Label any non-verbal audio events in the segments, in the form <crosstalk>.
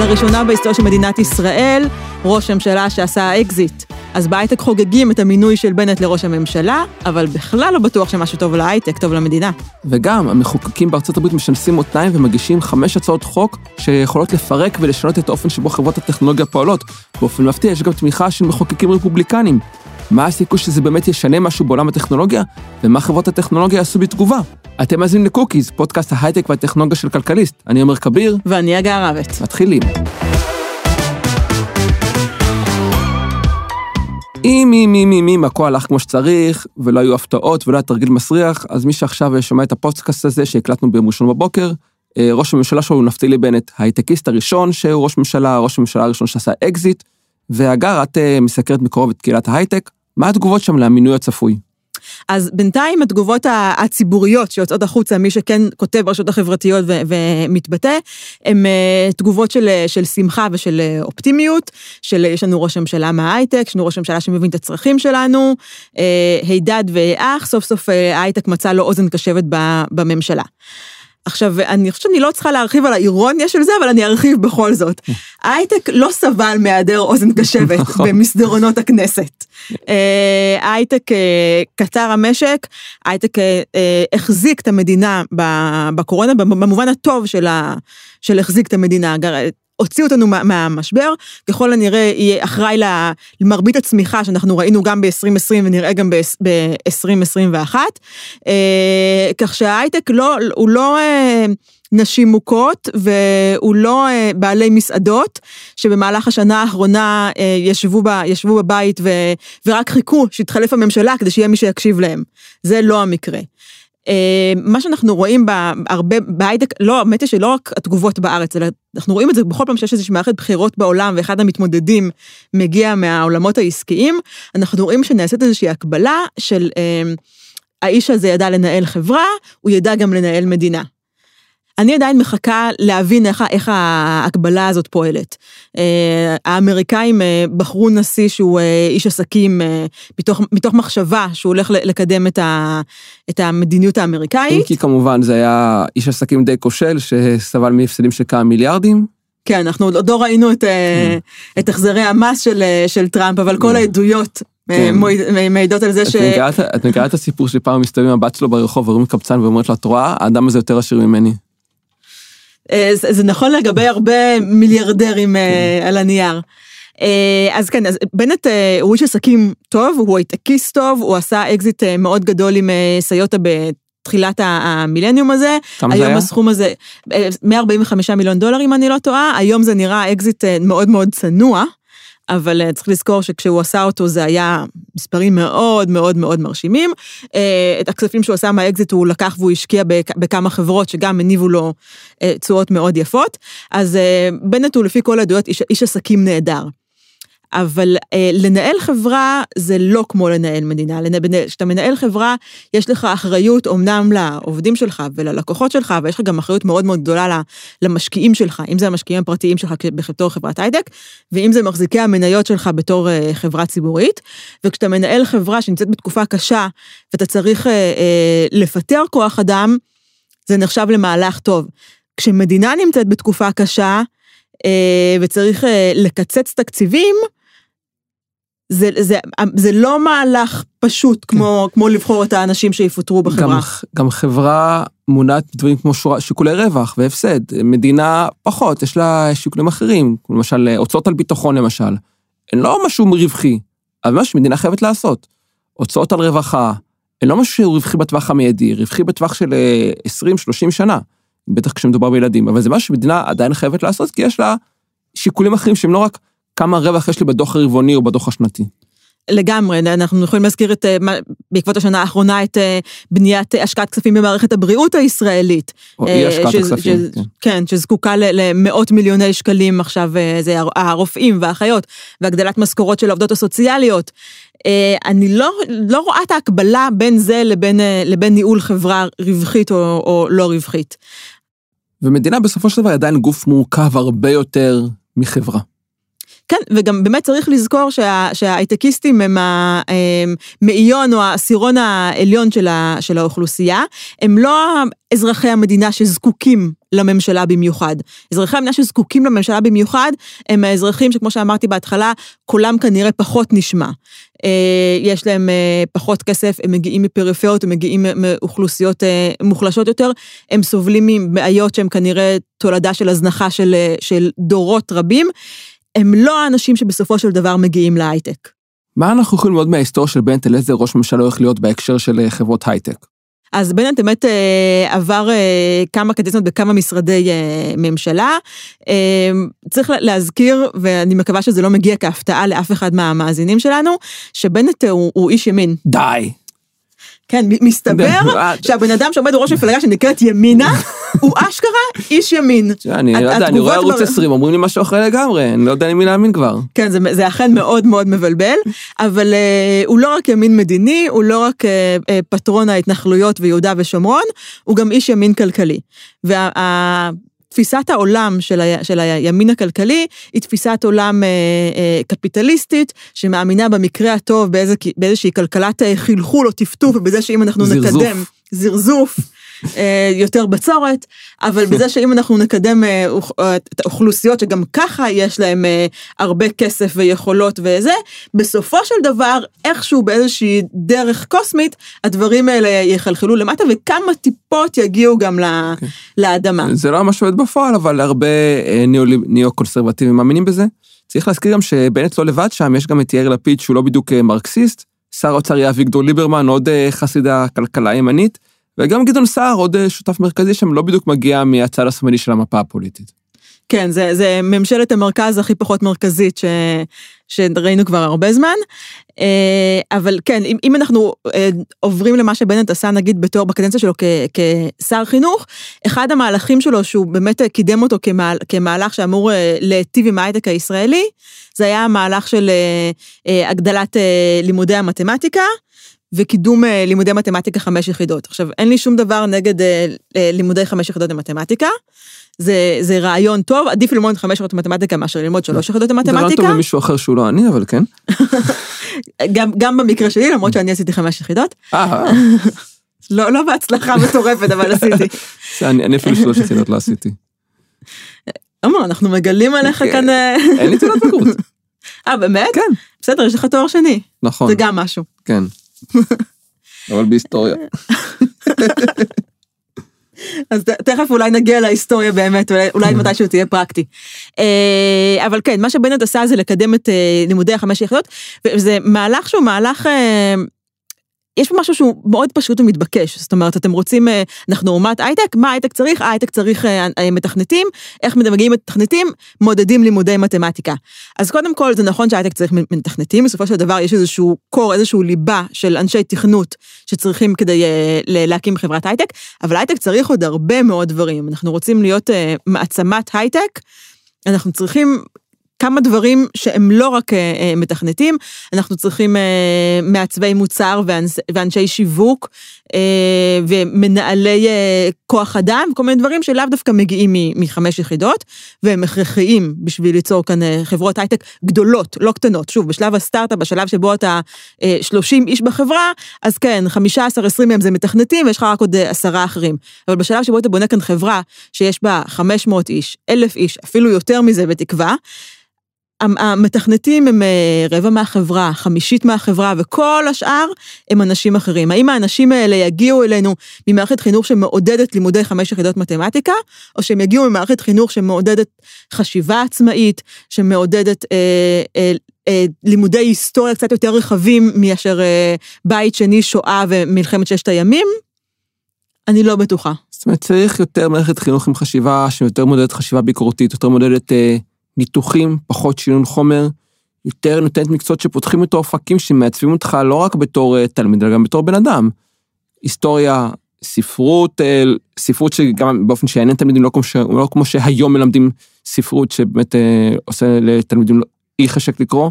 לראשונה בהיסטוריה של מדינת ישראל, ראש ממשלה שעשה אקזיט. אז בהייטק חוגגים את המינוי של בנט לראש הממשלה, אבל בכלל לא בטוח שמה שטוב להייטק, טוב למדינה. וגם, המחוקקים בארצות הברית משנסים מותניים ומגישים חמש הצעות חוק שיכולות לפרק ולשנות את האופן שבו חברות הטכנולוגיה פועלות. באופן מפתיע יש גם תמיכה של מחוקקים רפובליקנים. מה הסיכוי שזה באמת ישנה משהו בעולם הטכנולוגיה, ומה חברות הטכנולוגיה יעשו בתגובה? אתם מאזינים לקוקיז, פודקאסט ההייטק והטכנולוגיה של כלכליסט. אני עומר כביר. ואני הגר רבט. מתחילים. אם אם אם אם אם הכל הלך כמו שצריך, ולא היו הפתעות ולא היה תרגיל מסריח, אז מי שעכשיו שומע את הפודקאסט הזה שהקלטנו ביום ראשון בבוקר, אה, ראש הממשלה שלו הוא נפתלי בנט, הייטקיסט הראשון שהוא ראש ממשלה, ראש הממשלה הראשון שעשה אקזיט, והגר, את אה, מסקרת מקרוב את קהילת ההייטק, מה התגובות שם למינוי הצפוי? אז בינתיים התגובות הציבוריות שיוצאות החוצה, מי שכן כותב ברשתות החברתיות ו- ומתבטא, הן uh, תגובות של, של שמחה ושל uh, אופטימיות, של יש לנו ראש הממשלה מההייטק, יש לנו ראש הממשלה שמבין את הצרכים שלנו, הידד ואח, סוף סוף ההייטק מצא לו אוזן קשבת בממשלה. עכשיו, אני חושבת שאני לא צריכה להרחיב על האירוניה של זה, אבל אני ארחיב בכל זאת. ההייטק לא סבל מהיעדר אוזן קשבת נכון. במסדרונות הכנסת. ההייטק אה, קצר המשק, ההייטק אה, אה, החזיק את המדינה בקורונה, במובן הטוב של החזיק את המדינה. הוציאו אותנו מהמשבר, ככל הנראה יהיה אחראי למרבית הצמיחה שאנחנו ראינו גם ב-2020 ונראה גם ב-2021, אה, כך שההייטק לא, הוא לא... אה, נשים מוכות, והוא לא אה, בעלי מסעדות, שבמהלך השנה האחרונה ישבו, ב, ישבו בבית ו, ורק חיכו שיתחלף הממשלה כדי שיהיה מי שיקשיב להם. זה לא המקרה. אה, מה שאנחנו רואים בהרבה, בהייטק, לא, האמת היא שלא רק התגובות בארץ, אלא אנחנו רואים את זה בכל פעם שיש איזושהי מערכת בחירות בעולם ואחד המתמודדים מגיע מהעולמות העסקיים, אנחנו רואים שנעשית איזושהי הקבלה של אה, האיש הזה ידע לנהל חברה, הוא ידע גם לנהל מדינה. אני עדיין מחכה להבין איך, איך ההקבלה הזאת פועלת. אה, האמריקאים אה, בחרו נשיא שהוא אה, איש עסקים מתוך, מתוך מחשבה שהוא הולך לקדם את, ה, את המדיניות האמריקאית. אם כי כמובן זה היה איש עסקים די כושל שסבל מהפסדים של כמה מיליארדים. כן, אנחנו עוד לא ראינו את, כן. את החזרי המס של, של טראמפ, אבל כל כן. העדויות כן. מעידות על זה ש... את מכירה את הסיפור שפעם מסתובבים הבת שלו ברחוב, ורואים קבצן ואומרת לו, את רואה? האדם הזה יותר עשיר ממני. אה, זה, זה נכון לגבי הרבה מיליארדרים אה, כן. על הנייר. אה, אז כן, אז בנט הוא איש עסקים טוב, הוא הייטקיסט טוב, הוא עשה אקזיט מאוד גדול עם סאיוטה בתחילת המילניום הזה. כמה זה היה? היום הסכום הזה, 145 מיליון דולר אם אני לא טועה, היום זה נראה אקזיט מאוד מאוד צנוע. אבל אה, צריך לזכור שכשהוא עשה אותו זה היה מספרים מאוד מאוד מאוד מרשימים. אה, את הכספים שהוא עשה מהאקזיט הוא לקח והוא השקיע בכמה חברות שגם הניבו לו אה, תשואות מאוד יפות. אז בנט הוא לפי כל העדויות איש, איש עסקים נהדר. אבל אה, לנהל חברה זה לא כמו לנהל מדינה. כשאתה מנהל חברה, יש לך אחריות אומנם לעובדים שלך וללקוחות שלך, ויש לך גם אחריות מאוד מאוד גדולה למשקיעים שלך, אם זה המשקיעים הפרטיים שלך בתור חברת הייטק, ואם זה מחזיקי המניות שלך בתור אה, חברה ציבורית. וכשאתה מנהל חברה שנמצאת בתקופה קשה, ואתה צריך אה, אה, לפטר כוח אדם, זה נחשב למהלך טוב. כשמדינה נמצאת בתקופה קשה, אה, וצריך אה, לקצץ תקציבים, זה, זה, זה לא מהלך פשוט כמו, כמו לבחור את האנשים שיפוטרו בחברה. גם, גם חברה מונעת דברים כמו שורה, שיקולי רווח והפסד. מדינה פחות, יש לה שיקולים אחרים, למשל הוצאות על ביטחון למשל. הן לא משהו רווחי, אבל מה שמדינה חייבת לעשות. הוצאות על רווחה, הן לא משהו שהוא רווחי בטווח המיידי, רווחי בטווח של 20-30 אה, שנה, בטח כשמדובר בילדים, אבל זה משהו שמדינה עדיין חייבת לעשות, כי יש לה שיקולים אחרים שהם לא רק כמה רווח יש לי בדוח הרבעוני או בדוח השנתי. לגמרי, אנחנו יכולים להזכיר את, אה, בעקבות השנה האחרונה את אה, בניית אה, השקעת כספים במערכת הבריאות הישראלית. או אי השקעת הכספים, כן. כן, שזקוקה למאות מיליוני שקלים עכשיו, זה הרופאים והאחיות, והגדלת משכורות של העובדות הסוציאליות. אני לא, לא רואה את ההקבלה בין זה לבין, לבין ניהול חברה רווחית או, או לא רווחית. ומדינה בסופו של דבר היא עדיין גוף מורכב הרבה יותר מחברה. כן, וגם באמת צריך לזכור שה, שההייטקיסטים הם המאיון או העשירון העליון של, ה, של האוכלוסייה, הם לא אזרחי המדינה שזקוקים לממשלה במיוחד. אזרחי המדינה שזקוקים לממשלה במיוחד, הם האזרחים שכמו שאמרתי בהתחלה, קולם כנראה פחות נשמע. אה, יש להם אה, פחות כסף, הם מגיעים מפריפריות, הם מגיעים מאוכלוסיות אה, מוחלשות יותר, הם סובלים מבעיות שהן כנראה תולדה של הזנחה של, של דורות רבים. הם לא האנשים שבסופו של דבר מגיעים להייטק. מה אנחנו יכולים ללמוד מההיסטוריה של בנט על איזה ראש ממשלה הולך להיות בהקשר של חברות הייטק? אז בנט באמת אה, עבר אה, כמה קדנציות בכמה משרדי אה, ממשלה. אה, צריך להזכיר, ואני מקווה שזה לא מגיע כהפתעה לאף אחד מהמאזינים שלנו, שבנט הוא, הוא איש ימין. די. כן, מסתבר שהבן אדם שעומד בראש מפלגה שנקראת ימינה, <laughs> הוא אשכרה איש ימין. אני לא יודע, אני רואה ערוץ 20, אומרים לי משהו אחר לגמרי, אני לא יודע למי להאמין כבר. כן, זה אכן מאוד מאוד מבלבל, אבל אה, הוא לא רק ימין מדיני, הוא לא רק אה, אה, פטרון ההתנחלויות ויהודה ושומרון, הוא גם איש ימין כלכלי. תפיסת העולם של, ה, של הימין הכלכלי היא תפיסת עולם אה, אה, קפיטליסטית, שמאמינה במקרה הטוב באיזה, באיזושהי כלכלת אה, חלחול או טפטוף, ובזה שאם אנחנו זרזוף. נקדם... זרזוף. אה, יותר בצורת, אבל בזה <laughs> שאם אנחנו נקדם אה, אה, את האוכלוסיות שגם ככה יש להם הרבה כסף ויכולות וזה, בסופו של דבר, איכשהו באיזושהי דרך קוסמית, הדברים האלה יחלחלו למטה וכמה טיפות יגיעו גם okay. אוקיי. לאדמה. זה לא ממש עובד בפועל, אבל הרבה ניאו-קונסרבטיבים מאמינים בזה. צריך להזכיר גם שבנט לא לבד שם, יש גם את יאיר לפיד שהוא לא בדיוק מרקסיסט, שר האוצר יהיה אביגדור ליברמן, עוד חסיד הכלכלה הימנית. וגם גדעון סער, עוד אה, שותף מרכזי שם, לא בדיוק מגיע מהצד השמאלי של המפה הפוליטית. כן, זה, זה ממשלת המרכז הכי פחות מרכזית ש, שראינו כבר הרבה זמן. אה, אבל כן, אם, אם אנחנו אה, עוברים למה שבנט עשה, נגיד, בתור בקדנציה שלו כ, כשר חינוך, אחד המהלכים שלו, שהוא באמת קידם אותו כמה, כמהלך שאמור להיטיב עם ההייטק הישראלי, זה היה המהלך של הגדלת לימודי המתמטיקה. וקידום אה, לימודי מתמטיקה חמש יחידות. עכשיו, אין לי שום דבר נגד אה, אה, לימודי חמש יחידות במתמטיקה. זה, זה רעיון טוב, עדיף ללמוד חמש יחידות במתמטיקה מאשר ללמוד שלוש יחידות במתמטיקה. זה רעיון טוב למישהו אחר שהוא לא אני, אבל כן. <laughs> גם, גם במקרה שלי, למרות שאני עשיתי חמש יחידות. <laughs> לא, לא בהצלחה מטורפת, אבל עשיתי. <laughs> אני, אני אפילו שלוש יחידות לא עשיתי. עומר, אנחנו מגלים עליך. כאן... אין לי תעודת בגרות. אה, באמת? כן. בסדר, יש לך תואר שני. נכון. זה גם משהו. כן. <laughs> אבל בהיסטוריה. <laughs> אז תכף אולי נגיע להיסטוריה באמת, אולי, אולי מתישהו תהיה פרקטי. אה, אבל כן, מה שבנט עשה זה לקדם את אה, לימודי החמש יחידות, וזה מהלך שהוא מהלך אה, יש פה משהו שהוא מאוד פשוט ומתבקש, זאת אומרת, אתם רוצים, אה, אנחנו אומת הייטק, מה הייטק צריך? הייטק צריך אה, אה, מתכנתים, איך מגיעים מתכנתים? מודדים לימודי מתמטיקה. אז קודם כל, זה נכון שהייטק צריך מתכנתים, בסופו של דבר יש איזשהו קור, איזשהו ליבה של אנשי תכנות שצריכים כדי להקים חברת הייטק, אבל הייטק צריך עוד הרבה מאוד דברים. אנחנו רוצים להיות מעצמת הייטק, אנחנו צריכים כמה דברים שהם לא רק אה, אה, מתכנתים, אנחנו צריכים אה, מעצבי מוצר ואנשי שיווק ומנהלי כוח אדם, כל מיני דברים שלאו דווקא מגיעים מחמש יחידות, והם הכרחיים בשביל ליצור כאן חברות הייטק גדולות, לא קטנות. שוב, בשלב הסטארט-אפ, בשלב שבו אתה 30 איש בחברה, אז כן, 15-20 מהם זה מתכנתים, ויש לך רק עוד עשרה אחרים. אבל בשלב שבו אתה בונה כאן חברה שיש בה 500 איש, 1,000 איש, אפילו יותר מזה בתקווה, המתכנתים הם אה, רבע מהחברה, חמישית מהחברה, וכל השאר הם אנשים אחרים. האם האנשים האלה יגיעו אלינו ממערכת חינוך שמעודדת לימודי חמש יחידות מתמטיקה, או שהם יגיעו ממערכת חינוך שמעודדת חשיבה עצמאית, שמעודדת אה, אה, אה, לימודי היסטוריה קצת יותר רחבים מאשר אה, בית שני, שואה ומלחמת ששת הימים? אני לא בטוחה. זאת אומרת, צריך יותר מערכת חינוך עם חשיבה שיותר מודדת חשיבה ביקורתית, יותר מודדת... אה... ניתוחים, פחות שינון חומר, יותר נותנת מקצועות שפותחים את האופקים שמעצבים אותך לא רק בתור אה, תלמיד, אלא גם בתור בן אדם. היסטוריה, ספרות, אה, ספרות שגם באופן שיעניין תלמידים, לא כמו, ש, לא כמו שהיום מלמדים ספרות שבאמת אה, עושה לתלמידים אי חשק לקרוא.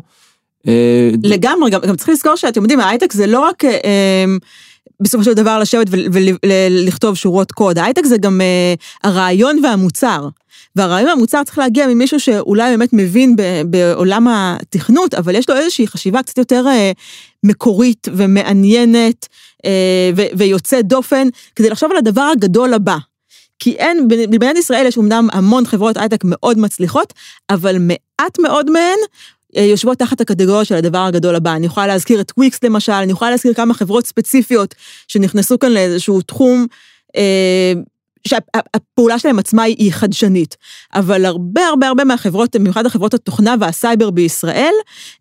לגמרי, גם, גם צריך לזכור שאתם יודעים, ההייטק זה לא רק... אה, בסופו של דבר לשבת ולכתוב שורות קוד. ההייטק זה גם הרעיון והמוצר. והרעיון והמוצר צריך להגיע ממישהו שאולי באמת מבין בעולם התכנות, אבל יש לו איזושהי חשיבה קצת יותר מקורית ומעניינת ויוצאת דופן, כדי לחשוב על הדבר הגדול הבא. כי אין, במדינת ישראל יש אמנם המון חברות הייטק מאוד מצליחות, אבל מעט מאוד מהן אה, יושבות תחת הקטגוריה של הדבר הגדול הבא. אני יכולה להזכיר את וויקס למשל, אני יכולה להזכיר כמה חברות ספציפיות שנכנסו כאן לאיזשהו תחום, אה, שהפעולה שלהם עצמה היא חדשנית. אבל הרבה הרבה הרבה מהחברות, במיוחד החברות התוכנה והסייבר בישראל,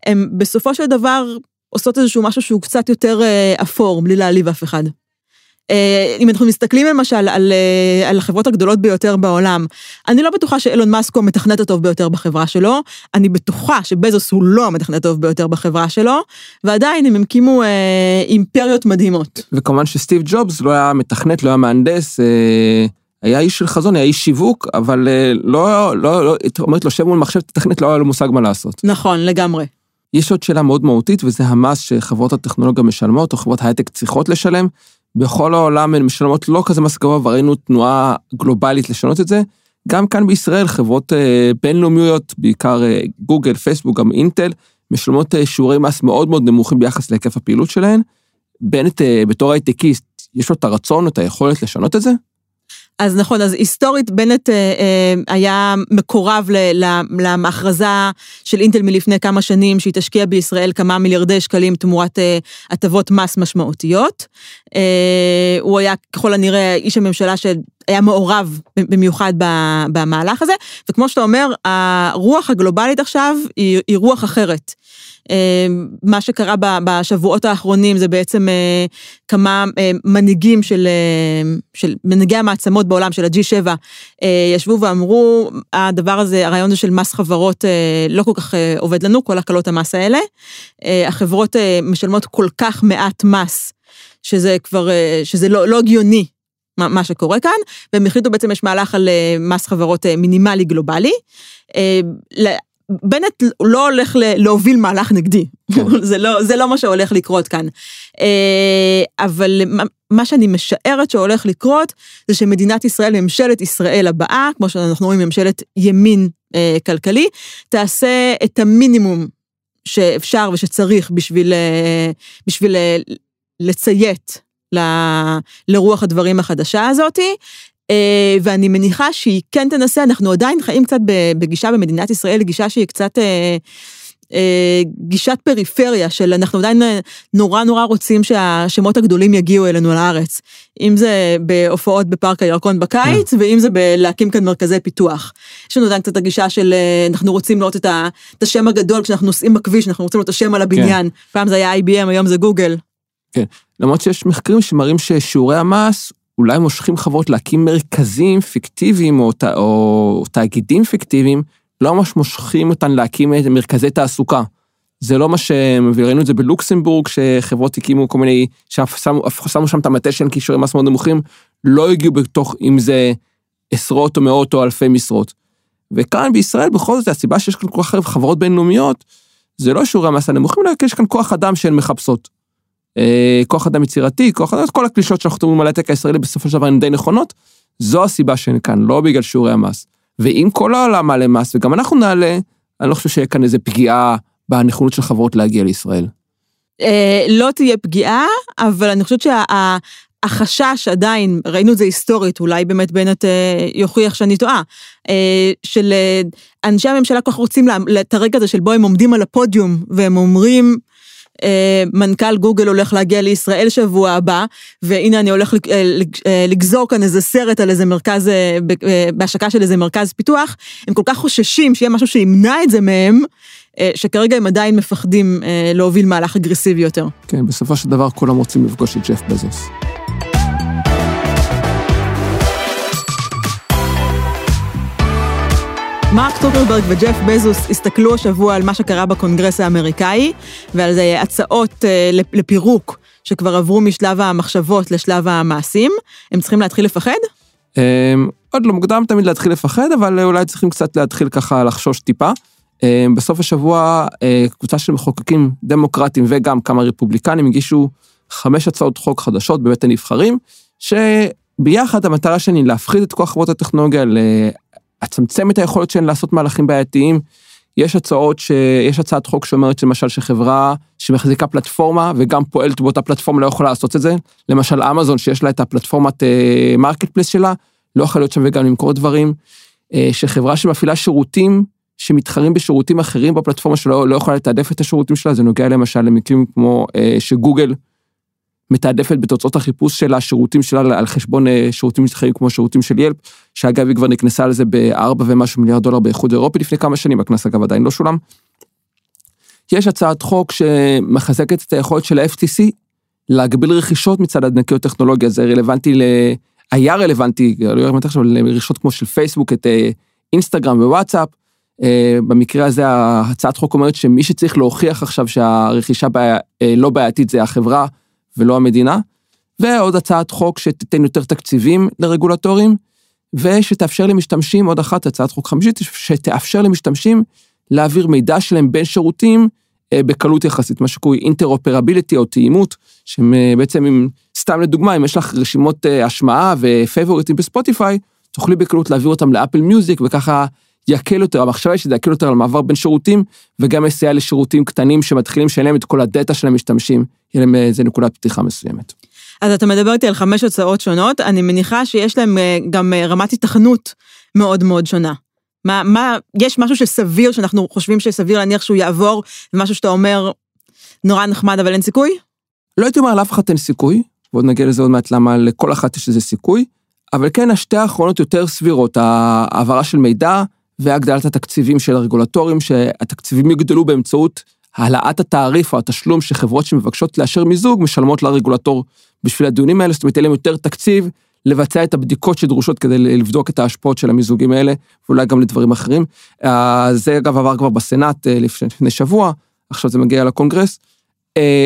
הם בסופו של דבר עושות איזשהו משהו שהוא קצת יותר אה, אפור, בלי להעליב אף אחד. אה, אם אנחנו מסתכלים למשל על, אה, על החברות הגדולות ביותר בעולם, אני לא בטוחה שאילון מאסק הוא המתכנת הטוב ביותר בחברה שלו, אני בטוחה שבזוס הוא לא המתכנת הטוב ביותר בחברה שלו, ועדיין הם הקימו אה, אימפריות מדהימות. וכמובן שסטיב ג'ובס לא היה מתכנת, לא היה מהנדס, אה, היה איש של חזון, היה איש שיווק, אבל אה, לא, לא, לא, אומרת לו, שב מול מחשב, תתכנת, לא היה לו מושג מה לעשות. נכון, לגמרי. יש עוד שאלה מאוד מהותית, וזה המס שחברות הטכנולוגיה משלמות, או חברות הייטק צריכות לשלם. בכל העולם הן משלמות לא כזה מס גבוה, וראינו תנועה גלובלית לשנות את זה. גם כאן בישראל חברות אה, בינלאומיות, בעיקר אה, גוגל, פייסבוק, גם אינטל, משלמות אה, שיעורי מס מאוד מאוד נמוכים ביחס להיקף הפעילות שלהן. בנט בתור הייטקיסט, יש לו את הרצון, את היכולת לשנות את זה? אז נכון, אז היסטורית בנט אה, אה, היה מקורב להכרזה של אינטל מלפני כמה שנים, שהיא תשקיע בישראל כמה מיליארדי שקלים תמורת אה, הטבות מס משמעותיות. הוא היה ככל הנראה איש הממשלה שהיה מעורב במיוחד במהלך הזה, וכמו שאתה אומר, הרוח הגלובלית עכשיו היא, היא רוח אחרת. אמ, מה שקרה בשבועות האחרונים זה בעצם אה, כמה אה, מנהיגים של, אה, של מנהיגי המעצמות בעולם, של ה-G7, ישבו ואמרו, הדבר הזה, הרעיון הזה של מס חברות לא כל כך עובד לנו, כל הקלות המס האלה. החברות משלמות כל כך מעט מס, שזה כבר, שזה לא, לא הגיוני מה שקורה כאן, והם החליטו בעצם יש מהלך על מס חברות מינימלי גלובלי. בנט לא הולך להוביל מהלך נגדי, כן. <laughs> זה, לא, זה לא מה שהולך לקרות כאן. אה, אבל מה שאני משערת שהולך לקרות, זה שמדינת ישראל, ממשלת ישראל הבאה, כמו שאנחנו רואים, ממשלת ימין אה, כלכלי, תעשה את המינימום שאפשר ושצריך בשביל, אה, בשביל לציית ל, לרוח הדברים החדשה הזאתי, אה, ואני מניחה שהיא כן תנסה, אנחנו עדיין חיים קצת בגישה במדינת ישראל, גישה שהיא קצת... אה, אה, גישת פריפריה של אנחנו עדיין נורא נורא רוצים שהשמות הגדולים יגיעו אלינו לארץ. אם זה בהופעות בפארק הירקון בקיץ, ואם זה בלהקים כאן מרכזי פיתוח. יש לנו עדיין קצת הגישה של אנחנו רוצים לראות את, השם הגדול כשאנחנו נוסעים בכביש, אנחנו רוצים לראות את השם על הבניין. כן. פעם זה היה IBM, היום זה גוגל. כן, למרות שיש מחקרים שמראים ששיעורי המס אולי מושכים חברות להקים מרכזים פיקטיביים או, או תאגידים פיקטיביים, לא ממש מושכים אותן להקים מרכזי תעסוקה. זה לא מה שהם, וראינו את זה בלוקסמבורג, שחברות הקימו כל מיני, ששמו שם את המטה שלהם כישורי מס מאוד נמוכים, לא הגיעו בתוך, אם זה עשרות או מאות או אלפי משרות. וכאן בישראל בכל זאת הסיבה שיש כאן כל כך הרבה חברות בינלאומיות, זה לא שיעורי המס הנמוכים, אלא יש כאן כוח אדם שהן מחפשות. אה, כוח אדם יצירתי, כוח אדם, כל הקלישות שאנחנו מדברים על ההייטק הישראלי בסופו של דבר הן די נכונות, זו הסיבה שהן כאן, לא בגלל שיעורי המס. ואם כל העולם מעלה מס וגם אנחנו נעלה, אני לא חושב שיהיה כאן איזה פגיעה בנכונות של חברות להגיע לישראל. אה, לא תהיה פגיעה, אבל אני חושבת שהחשש עדיין, ראינו את זה היסטורית, אולי באמת בנט אה, יוכיח שאני טועה, של אנשי הממשלה כל כך רוצים את הרגע הזה של בו הם עומדים על הפודיום והם אומרים, אה, מנכ"ל גוגל הולך להגיע לישראל שבוע הבא, והנה אני הולך אה, אה, לגזור כאן איזה סרט על איזה מרכז, בהשקה של איזה מרכז פיתוח, הם כל כך חוששים שיהיה משהו שימנע את זה מהם, שכרגע הם עדיין מפחדים להוביל מהלך אגרסיבי יותר. כן, בסופו של דבר כולם רוצים לפגוש את ג'ף בזוס. מרק צוקרברג וג'ף בזוס הסתכלו השבוע על מה שקרה בקונגרס האמריקאי ועל ההצעות אה, לפירוק שכבר עברו משלב המחשבות לשלב המעשים. הם צריכים להתחיל לפחד? אמ, עוד לא מוקדם תמיד להתחיל לפחד, אבל אולי צריכים קצת להתחיל ככה לחשוש טיפה. אמ, בסוף השבוע אה, קבוצה של מחוקקים דמוקרטים וגם כמה רפובליקנים הגישו חמש הצעות חוק חדשות בבית הנבחרים, שביחד המטרה היא להפחית את כוח חברות הטכנולוגיה, לצמצם את היכולת שלהן לעשות מהלכים בעייתיים. יש הצעות ש... יש הצעת חוק שאומרת למשל שחברה שמחזיקה פלטפורמה וגם פועלת באותה פלטפורמה לא יכולה לעשות את זה. למשל אמזון שיש לה את הפלטפורמת market uh, place שלה, לא יכולה להיות שם וגם למכור דברים. Uh, שחברה שמפעילה שירותים שמתחרים בשירותים אחרים בפלטפורמה שלא לא יכולה לתעדף את השירותים שלה, זה נוגע למשל למקרים כמו uh, שגוגל מתעדפת בתוצאות החיפוש של השירותים שלה על חשבון uh, שירותים מתחרים כמו שירותים של ילפ, שאגב היא כבר נכנסה לזה בארבע ומשהו מיליארד דולר באיחוד אירופי לפני כמה שנים, הקנס אגב עדיין לא שולם. יש הצעת חוק שמחזקת את היכולת של ה-FTC להגביל רכישות מצד ענקיות טכנולוגיה, זה רלוונטי ל... היה רלוונטי, לא רלוונטי עכשיו, לרכישות כמו של פייסבוק, את אינסטגרם ווואטסאפ. במקרה הזה הצעת חוק אומרת שמי שצריך להוכיח עכשיו שהרכישה בעי... לא בעייתית זה החברה ולא המדינה. ועוד הצעת חוק שתיתן יותר תקציבים לרגולטורים, ושתאפשר למשתמשים, עוד אחת, הצעת חוק חמישית, שתאפשר למשתמשים להעביר מידע שלהם בין שירותים בקלות יחסית, מה שקוראים interoperability או תאימות, שהם בעצם, אם, סתם לדוגמה, אם יש לך רשימות השמעה ו favoriteים בספוטיפיי, תוכלי בקלות להעביר אותם לאפל מיוזיק, וככה יקל יותר, המחשבה היא שזה יקל יותר על מעבר בין שירותים, וגם יסייע לשירותים קטנים שמתחילים שאין להם את כל ה data של המשתמשים, יהיה להם איזה נקודת פתיחה מסוימת. אז אתה מדבר איתי על חמש הצעות שונות, אני מניחה שיש להם גם רמת התכנות מאוד מאוד שונה. מה, מה, יש משהו שסביר, שאנחנו חושבים שסביר להניח שהוא יעבור, ומשהו שאתה אומר, נורא נחמד, אבל אין סיכוי? לא הייתי אומר לאף אחת אין סיכוי, ועוד נגיע לזה עוד מעט למה לכל אחת יש איזה סיכוי, אבל כן, השתי האחרונות יותר סבירות, העברה של מידע והגדלת התקציבים של הרגולטורים, שהתקציבים יגדלו באמצעות העלאת התעריף או התשלום שחברות שמבקשות לאשר מיזוג משלמות לרגולטור בשביל הדיונים האלה, זאת אומרת, יהיה להם יותר תקציב לבצע את הבדיקות שדרושות כדי לבדוק את ההשפעות של המיזוגים האלה, ואולי גם לדברים אחרים. זה אגב עבר כבר בסנאט לפני שבוע, עכשיו זה מגיע לקונגרס.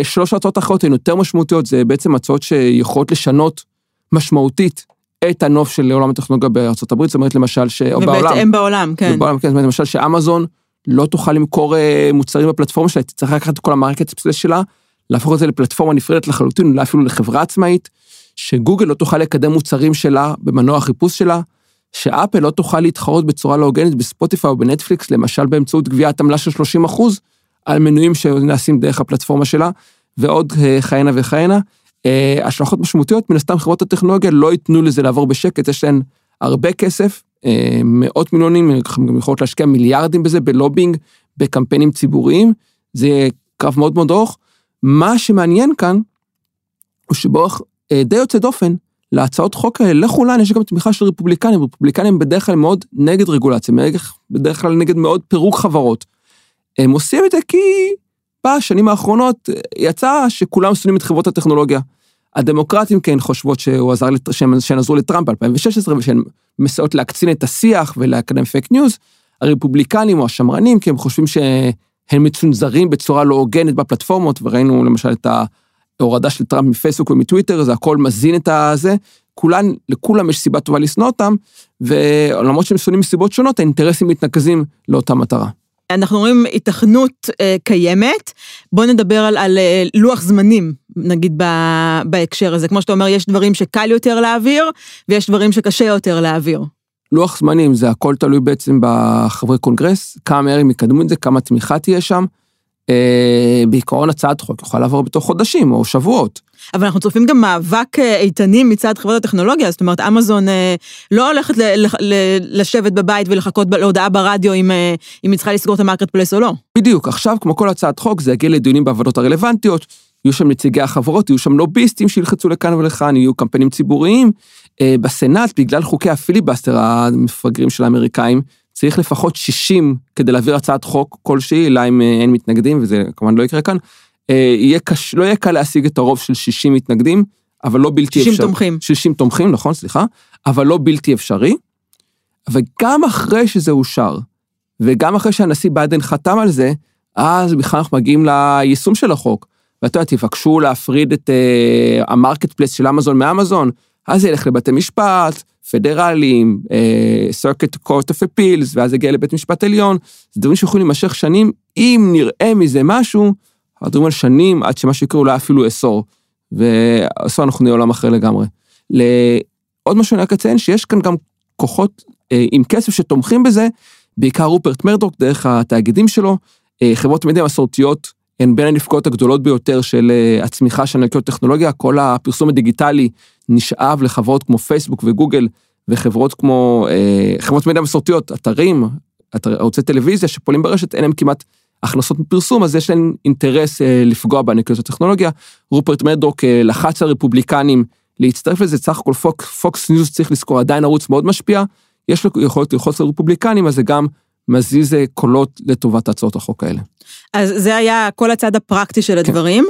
שלוש הצעות אחרות הן יותר משמעותיות, זה בעצם הצעות שיכולות לשנות משמעותית את הנוף של עולם הטכנולוגיה בארצות הברית, זאת אומרת למשל, ש... ובהתאם בעולם, כן. בעולם, כן, זאת אומרת למשל שאמזון לא תוכל למכור מוצרים בפלטפורמה שלה, תצטרך לקחת את כל ה marketplace שלה, להפוך את זה לפלטפורמה נפרדת לחלוטין, אולי אפילו לחברה עצמאית, שגוגל לא תוכל לקדם מוצרים שלה במנוע החיפוש שלה, שאפל לא תוכל להתחרות בצורה לא הוגנת בספוטיפיי או בנטפליקס, למשל באמצעות גביית עמלה של 30 אחוז, על מנויים שנעשים דרך הפלטפורמה שלה, ועוד כהנה וכהנה. השלכות משמעותיות, מן הסתם חברות הטכנולוגיה לא ייתנו לזה לעבור בשקט, יש להן הרבה כסף, מאות מיליונים, גם יכולות להשקיע מיליארדים בזה, בלובינג, בקמפיינים ציבוריים, זה קרב מאוד מאוד ארוך. מה שמעניין כאן, הוא שבאורח די יוצא דופן, להצעות חוק האלה, לכולן יש גם תמיכה של רפובליקנים, רפובליקנים בדרך כלל מאוד נגד רגולציה, בדרך כלל נגד מאוד פירוק חברות. הם עושים את זה כי בשנים האחרונות יצא שכולם שונאים את חברות הטכנולוגיה. הדמוקרטים כן חושבות שהוא עזר, שהן עזרו לטראמפ ב-2016 ושהן מסייעות להקצין את השיח ולקדם פייק ניוז. הרפובליקנים או השמרנים, כי הם חושבים שהם מצונזרים בצורה לא הוגנת בפלטפורמות, וראינו למשל את ההורדה של טראמפ מפייסבוק ומטוויטר, זה הכל מזין את הזה. כולן, לכולם יש סיבה טובה לשנוא אותם, ולמרות שהם שונאים מסיבות שונות, האינטרסים מתנקזים לאותה מטרה. אנחנו רואים היתכנות אה, קיימת, בוא נדבר על, על אה, לוח זמנים, נגיד ב, בהקשר הזה. כמו שאתה אומר, יש דברים שקל יותר להעביר, ויש דברים שקשה יותר להעביר. לוח זמנים, זה הכל תלוי בעצם בחברי קונגרס, כמה מהר הם יקדמו את זה, כמה תמיכה תהיה שם. אה, בעיקרון הצעת חוק יכולה לעבור בתוך חודשים או שבועות. אבל אנחנו צופים גם מאבק איתנים מצד חברות הטכנולוגיה, זאת אומרת, אמזון לא הולכת לשבת בבית ולחכות להודעה ברדיו אם, אם היא צריכה לסגור את ה marketplace או לא. בדיוק, עכשיו, כמו כל הצעת חוק, זה יגיע לדיונים בוועדות הרלוונטיות, יהיו שם נציגי החברות, יהיו שם לוביסטים שילחצו לכאן ולכאן, יהיו קמפיינים ציבוריים. בסנאט, בגלל חוקי הפיליבסטר המפגרים של האמריקאים, צריך לפחות 60 כדי להעביר הצעת חוק כלשהי, אלא אם אין מתנגדים, וזה כמובן לא יקרה כאן. יהיה קש... לא יהיה קל להשיג את הרוב של 60 מתנגדים, אבל לא בלתי 60 אפשרי. 60 תומכים. 60 תומכים, נכון, סליחה, אבל לא בלתי אפשרי. וגם אחרי שזה אושר, וגם אחרי שהנשיא ביידן חתם על זה, אז בכלל אנחנו מגיעים ליישום של החוק. ואתה יודע, תבקשו להפריד את אה, ה marketplace של אמזון מאמזון, אז זה ילך לבתי משפט, פדרליים, circuit court of appeals, ואז יגיע לבית משפט עליון, זה דברים שיכולים להימשך שנים, אם נראה מזה משהו, מדברים על שנים עד שמה שיקרה אולי אפילו עשור. ועד אז אנחנו נהיה עולם אחר לגמרי. עוד משהו אני רק אציין שיש כאן גם כוחות אה, עם כסף שתומכים בזה, בעיקר רופרט מרדוק דרך התאגידים שלו, אה, חברות מדיה מסורתיות הן בין הנפגעות הגדולות ביותר של אה, הצמיחה של ענקיות טכנולוגיה, כל הפרסום הדיגיטלי נשאב לחברות כמו פייסבוק וגוגל, וחברות כמו, אה, חברות מדיה מסורתיות, אתרים, ערוצי טלוויזיה שפועלים ברשת, אין להם כמעט הכנסות מפרסום, אז יש להם אינטרס לפגוע בענקיות הטכנולוגיה. רופרט מרדוק לחץ על רפובליקנים להצטרף לזה, סך הכל פוקס ניוז צריך לזכור עדיין ערוץ מאוד משפיע, יש לו יכולת ללחוץ על רפובליקנים, אז זה גם מזיז קולות לטובת הצעות החוק האלה. אז זה היה כל הצד הפרקטי של כן. הדברים.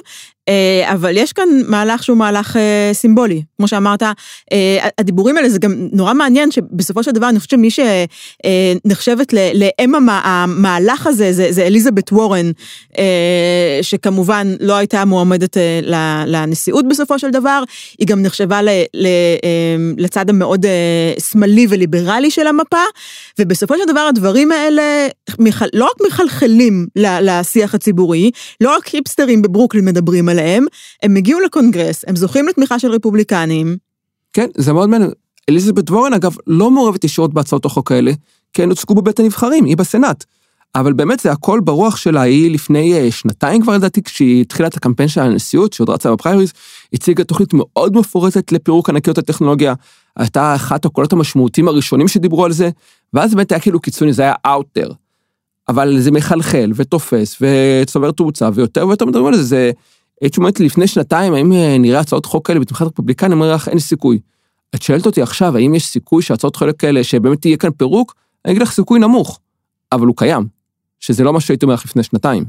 אה, אבל יש כאן מהלך שהוא מהלך אה, סימבולי, כמו שאמרת, אה, הדיבורים האלה זה גם נורא מעניין שבסופו של דבר אני חושבת שמי שנחשבת לאם המהלך הזה זה, זה אליזבת וורן, שכמובן לא הייתה מועמדת לנשיאות בסופו של דבר, היא גם נחשבה לצד המאוד שמאלי וליברלי של המפה, ובסופו של דבר הדברים האלה לא רק מחלחלים לשיח הציבורי, לא רק היפסטרים בברוקלין מדברים עליהם, הם הגיעו לקונגרס, הם זוכים לתמיכה של רפובליקנים. כן, זה מאוד מעניין. אליזבת וורן, אגב, לא מעורבת ישירות בהצעות החוק האלה, כי הן הוצגו בבית הנבחרים, היא בסנאט. אבל באמת זה הכל ברוח שלה, היא לפני אה, שנתיים כבר לדעתי, כשהיא התחילה את הקמפיין של הנשיאות, שעוד רצה בפריימריז, הציגה תוכנית מאוד מפורטת לפירוק ענקיות הטכנולוגיה, הייתה אחת הקולות המשמעותיים הראשונים שדיברו על זה, ואז באמת היה כאילו קיצוני, זה היה אאוטר. אבל זה מחלחל ותופס וצובר תאוצה, ויותר ויותר מדברים על זה, זה הייתי אומרת לי לפני שנתיים, האם אה, נראה הצעות חוק כאלה בתמיכת רפובליקנים, אני אומר לך, אין סיכוי. את שואלת אותי עכשיו, האם יש סיכוי שהצעות חוק כאלה, שבאמת יהיה כאן פירוק? אני אגיד לך סיכוי נמוך, אבל הוא קיים, שזה לא מה שהייתי אומר לך לפני שנתיים.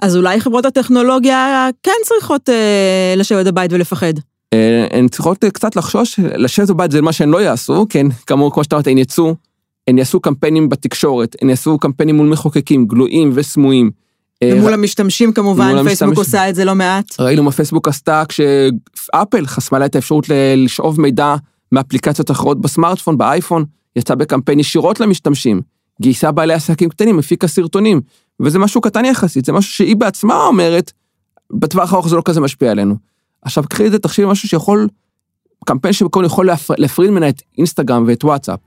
אז אולי חברות הטכנולוגיה כן צריכות אה, לשבת בבית ולפחד. אה, הן צריכות אה, קצת לחשוש, לשבת בבית זה מה שהן לא יעשו, כן, כמו, כמו שאתה אומרת, הן יצאו, הן יעשו קמפיינים בתקשורת, הן יעשו קמפיינים מול מחוקקים, גלויים וסמויים. אה, ומול המשתמשים כמובן, פייסבוק עושה את זה לא מעט. ראינו מה פייסבוק עשתה כשאפל חסמה לה את האפשרות לשאוב מידע מאפליקציות אחרות בסמארטפון, באייפון, יצאה בקמפיין ישירות למשתמשים, גייסה בעלי עסקים קטנים, הפיקה סרטונים, וזה משהו קטן יחסית, זה משהו שהיא בעצמה אומרת, בטווח הארוך זה לא כזה משפיע עלינו. עכשיו קחי את זה, תחשבי משהו שיכול, קמפיין שבכל יכול להפריד ממנה את אינסטגרם ואת וואטסאפ.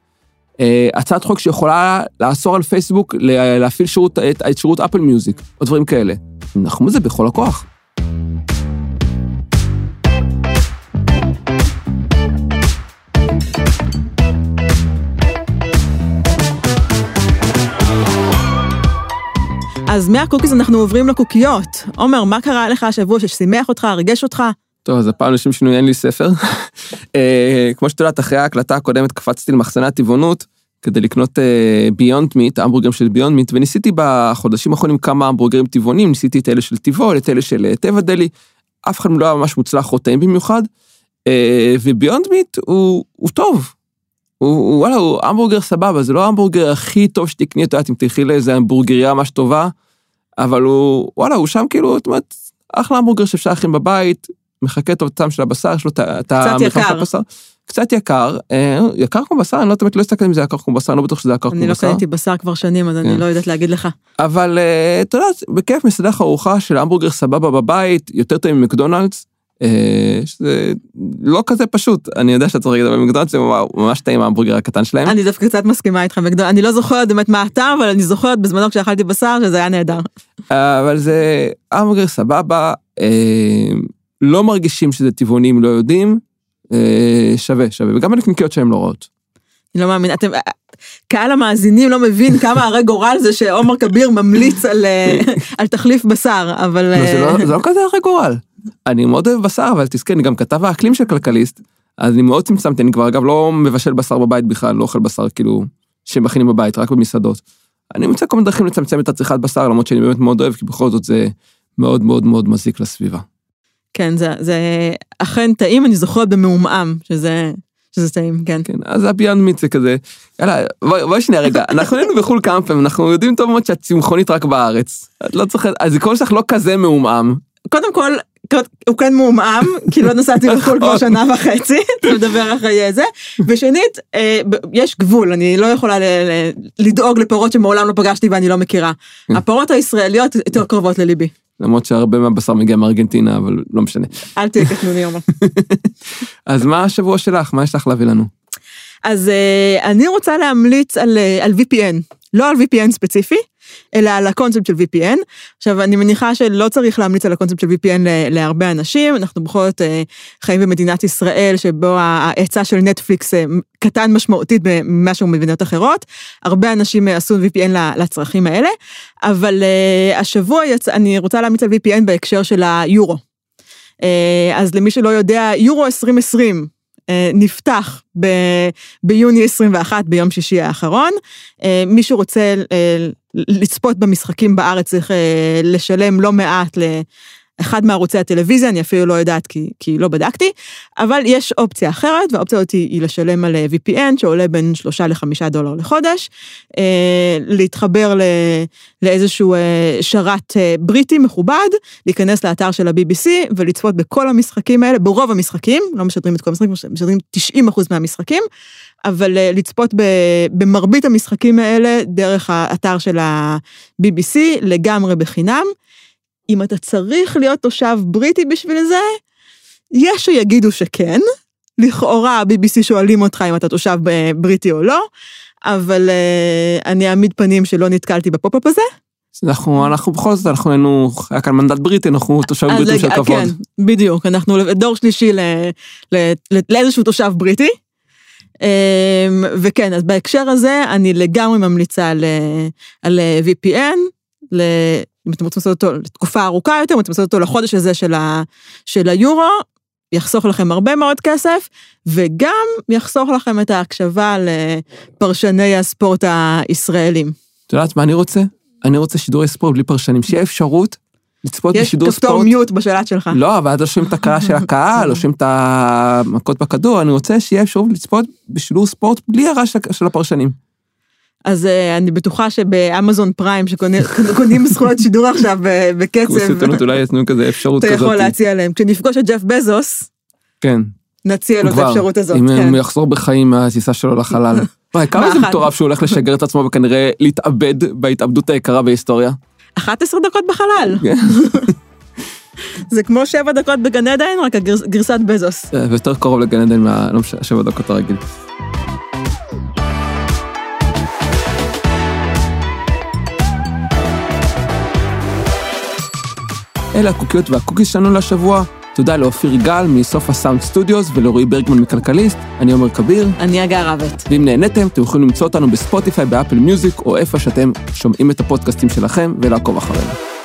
אה, הצעת חוק שיכולה לאסור על פייסבוק להפעיל שירות, את, את שירות אפל מיוזיק, או דברים כאלה. אנחנו זה בכל הכוח. אז מהקוקיז אנחנו עוברים לקוקיות. עומר, מה קרה לך השבוע ששימח אותך, ריגש אותך? טוב, אז הפעם לשם שינוי אין לי ספר. אה, כמו שאת יודעת, אחרי ההקלטה הקודמת קפצתי למחסני הטבעונות כדי לקנות Beyond אה, Meat, המבורגרים של Beyond Meat, וניסיתי בחודשים האחרונים כמה המבורגרים טבעונים, ניסיתי את אלה של טבעול, את אלה של אה, טבע דלי, אף אחד לא היה ממש מוצלח או טעים במיוחד, ו Beyond Meat הוא, הוא טוב. הוא, הוא וואלה, הוא המבורגר סבבה, זה לא ההמבורגר הכי טוב שתקני, את יודעת, אם תלכי לאיזה המבורגריה ממש טובה, אבל הוא, וואלה, הוא שם כאילו, זאת אומרת, אחלה המבורגר שאפשר להכין בבית, מחכה את הטעם של הבשר, יש לו את המרחב הבשר. קצת יקר, אה, יקר כמו בשר, אני לא תמיד לא אסתכל אם זה יקר כמו בשר, אני לא בטוח שזה יקר כמו לא בשר. אני לא קניתי בשר כבר שנים, אז אני כן. לא יודעת להגיד לך. אבל אה, אתה יודע, בכיף מסעדה ארוחה של המבורגר סבבה בבית, יותר טעים ממקדונלדס, אה, שזה לא כזה פשוט, אני יודע שאתה צריך להגיד, אבל מקדונלדס זה ממש טעים ההמבורגר הקטן שלהם. אני דווקא קצת מסכימה איתך, אני לא זוכרת באמת מה הטעם, אבל אני זוכרת בזמנו כשאכלתי בשר שזה היה נהדר. אבל זה המבורגר סבבה, לא מרגישים שזה טבעונים לא יודעים, אה, שווה, שווה, וגם הנקניקיות שהן לא רעות. אני לא מאמין, אתם, קהל המאזינים לא מבין <laughs> כמה הרי גורל זה שעומר כביר ממליץ על, אה, <laughs> על תחליף בשר, אבל... לא, זה, לא, זה לא כזה הרי גורל. אני מאוד אוהב בשר, אבל תזכר, אני גם כתב האקלים של כלכליסט, אז אני מאוד צמצמתי, אני כבר אגב לא מבשל בשר בבית בכלל, לא אוכל בשר כאילו שמכינים בבית, רק במסעדות. אני מוצא כל מיני דרכים לצמצם את הצריכת בשר, למרות שאני באמת מאוד אוהב, כי בכל זאת זה מאוד מאוד מאוד מזיק לסביבה. כן, זה, זה אכן טעים, אני זוכרת במעומעם, שזה, שזה טעים, כן. כן, אז הביאנד מיט זה כזה, יאללה, בואי בוא שנייה רגע, <laughs> אנחנו היינו בחו"ל כמה פעמים, אנחנו יודעים טוב מאוד שהצמחונית רק בארץ. את לא צריכה, הזיכרון שלך לא כזה מעומעם. קודם כל, הוא כן מעומעם, כי לא נסעתי לחו"ל כבר שנה וחצי, <laughs> אתה מדבר אחרי זה. ושנית, אה, יש גבול, אני לא יכולה לדאוג לפירות שמעולם לא פגשתי ואני לא מכירה. כן. הפרות הישראליות יותר קרובות לליבי. למרות שהרבה מהבשר מגיע מארגנטינה, אבל לא משנה. אל תהיה קטנוני עומר. <laughs> אז מה השבוע שלך? מה יש לך להביא לנו? אז אה, אני רוצה להמליץ אה, על VPN, לא על VPN ספציפי, אלא על הקונספט של VPN. עכשיו, אני מניחה שלא צריך להמליץ על הקונספט של VPN להרבה אנשים, אנחנו בכל זאת אה, חיים במדינת ישראל, שבו ההיצע של נטפליקס קטן משמעותית ממשהו במדינות אחרות. הרבה אנשים עשו VPN לצרכים האלה, אבל השבוע יצא, אני רוצה להמליץ על VPN בהקשר של היורו. אז למי שלא יודע, יורו 2020, אה, נפתח ב, ביוני 21 ביום שישי האחרון. אה, מי שרוצה אה, לצפות במשחקים בארץ צריך לשלם לא מעט אחד מערוצי הטלוויזיה, אני אפילו לא יודעת כי, כי לא בדקתי, אבל יש אופציה אחרת, והאופציה הזאת היא לשלם על אה, VPN שעולה בין שלושה לחמישה דולר לחודש, אה, להתחבר ל, לאיזשהו אה, שרת בריטי מכובד, להיכנס לאתר של ה-BBC ולצפות בכל המשחקים האלה, ברוב המשחקים, לא משדרים את כל המשחקים, משדרים 90 אחוז מהמשחקים, אבל לצפות במרבית המשחקים האלה דרך האתר של ה-BBC לגמרי בחינם. אם אתה צריך להיות תושב בריטי בשביל זה, יש שיגידו שכן. לכאורה ה-BBC שואלים אותך אם אתה תושב בריטי או לא, אבל אה, אני אעמיד פנים שלא נתקלתי ב pop-up הזה. אנחנו, אנחנו בכל זאת, אנחנו היינו, היה כאן מנדט בריטי, אנחנו תושב בריטי של כבוד. כן, בדיוק, אנחנו דור שלישי ל, ל, ל, לאיזשהו תושב בריטי. אמ, וכן, אז בהקשר הזה, אני לגמרי ממליצה על, על VPN, אם אתם רוצים לעשות אותו לתקופה ארוכה יותר, אם אתם רוצים לעשות אותו לחודש הזה של, ה, של היורו, יחסוך לכם הרבה מאוד כסף, וגם יחסוך לכם את ההקשבה לפרשני הספורט הישראלים. את יודעת מה אני רוצה? אני רוצה שידורי ספורט בלי פרשנים, שיהיה אפשרות לצפות בשידור ספורט. יש כפתור מיוט בשלט שלך. לא, אבל אז שומעים את הקרא של הקהל, <laughs> לא שומעים את המכות בכדור, אני רוצה שיהיה אפשרות לצפות בשידור ספורט בלי הרעש של הפרשנים. אז uh, אני בטוחה שבאמזון פריים שקונים <laughs> זכויות שידור עכשיו בקצב, אולי יתנו כזה אפשרות כזאת. אתה יכול להציע להם. כשנפגוש את ג'ף בזוס, כן. נציע לו את האפשרות הזאת. אם כן. הוא יחזור בחיים מהטיסה שלו לחלל. <laughs> וואי, כמה זה מטורף שהוא הולך לשגר את עצמו וכנראה להתאבד בהתאבדות היקרה בהיסטוריה. 11 דקות בחלל. כן. <laughs> זה כמו שבע דקות בגן עדן, רק הגרסת בזוס. אה, ויותר קרוב לגן עדן מהשבע לא דקות הרגיל. אלה הקוקיות והקוקיס שלנו לשבוע. תודה לאופיר גל מסוף ה Sound Studios ולרועי ברגמן מכלכליסט, אני עומר כביר. אני הגר רבט. ואם נהניתם, אתם יכולים למצוא אותנו בספוטיפיי, באפל מיוזיק, או איפה שאתם שומעים את הפודקאסטים שלכם ולעקוב אחרינו.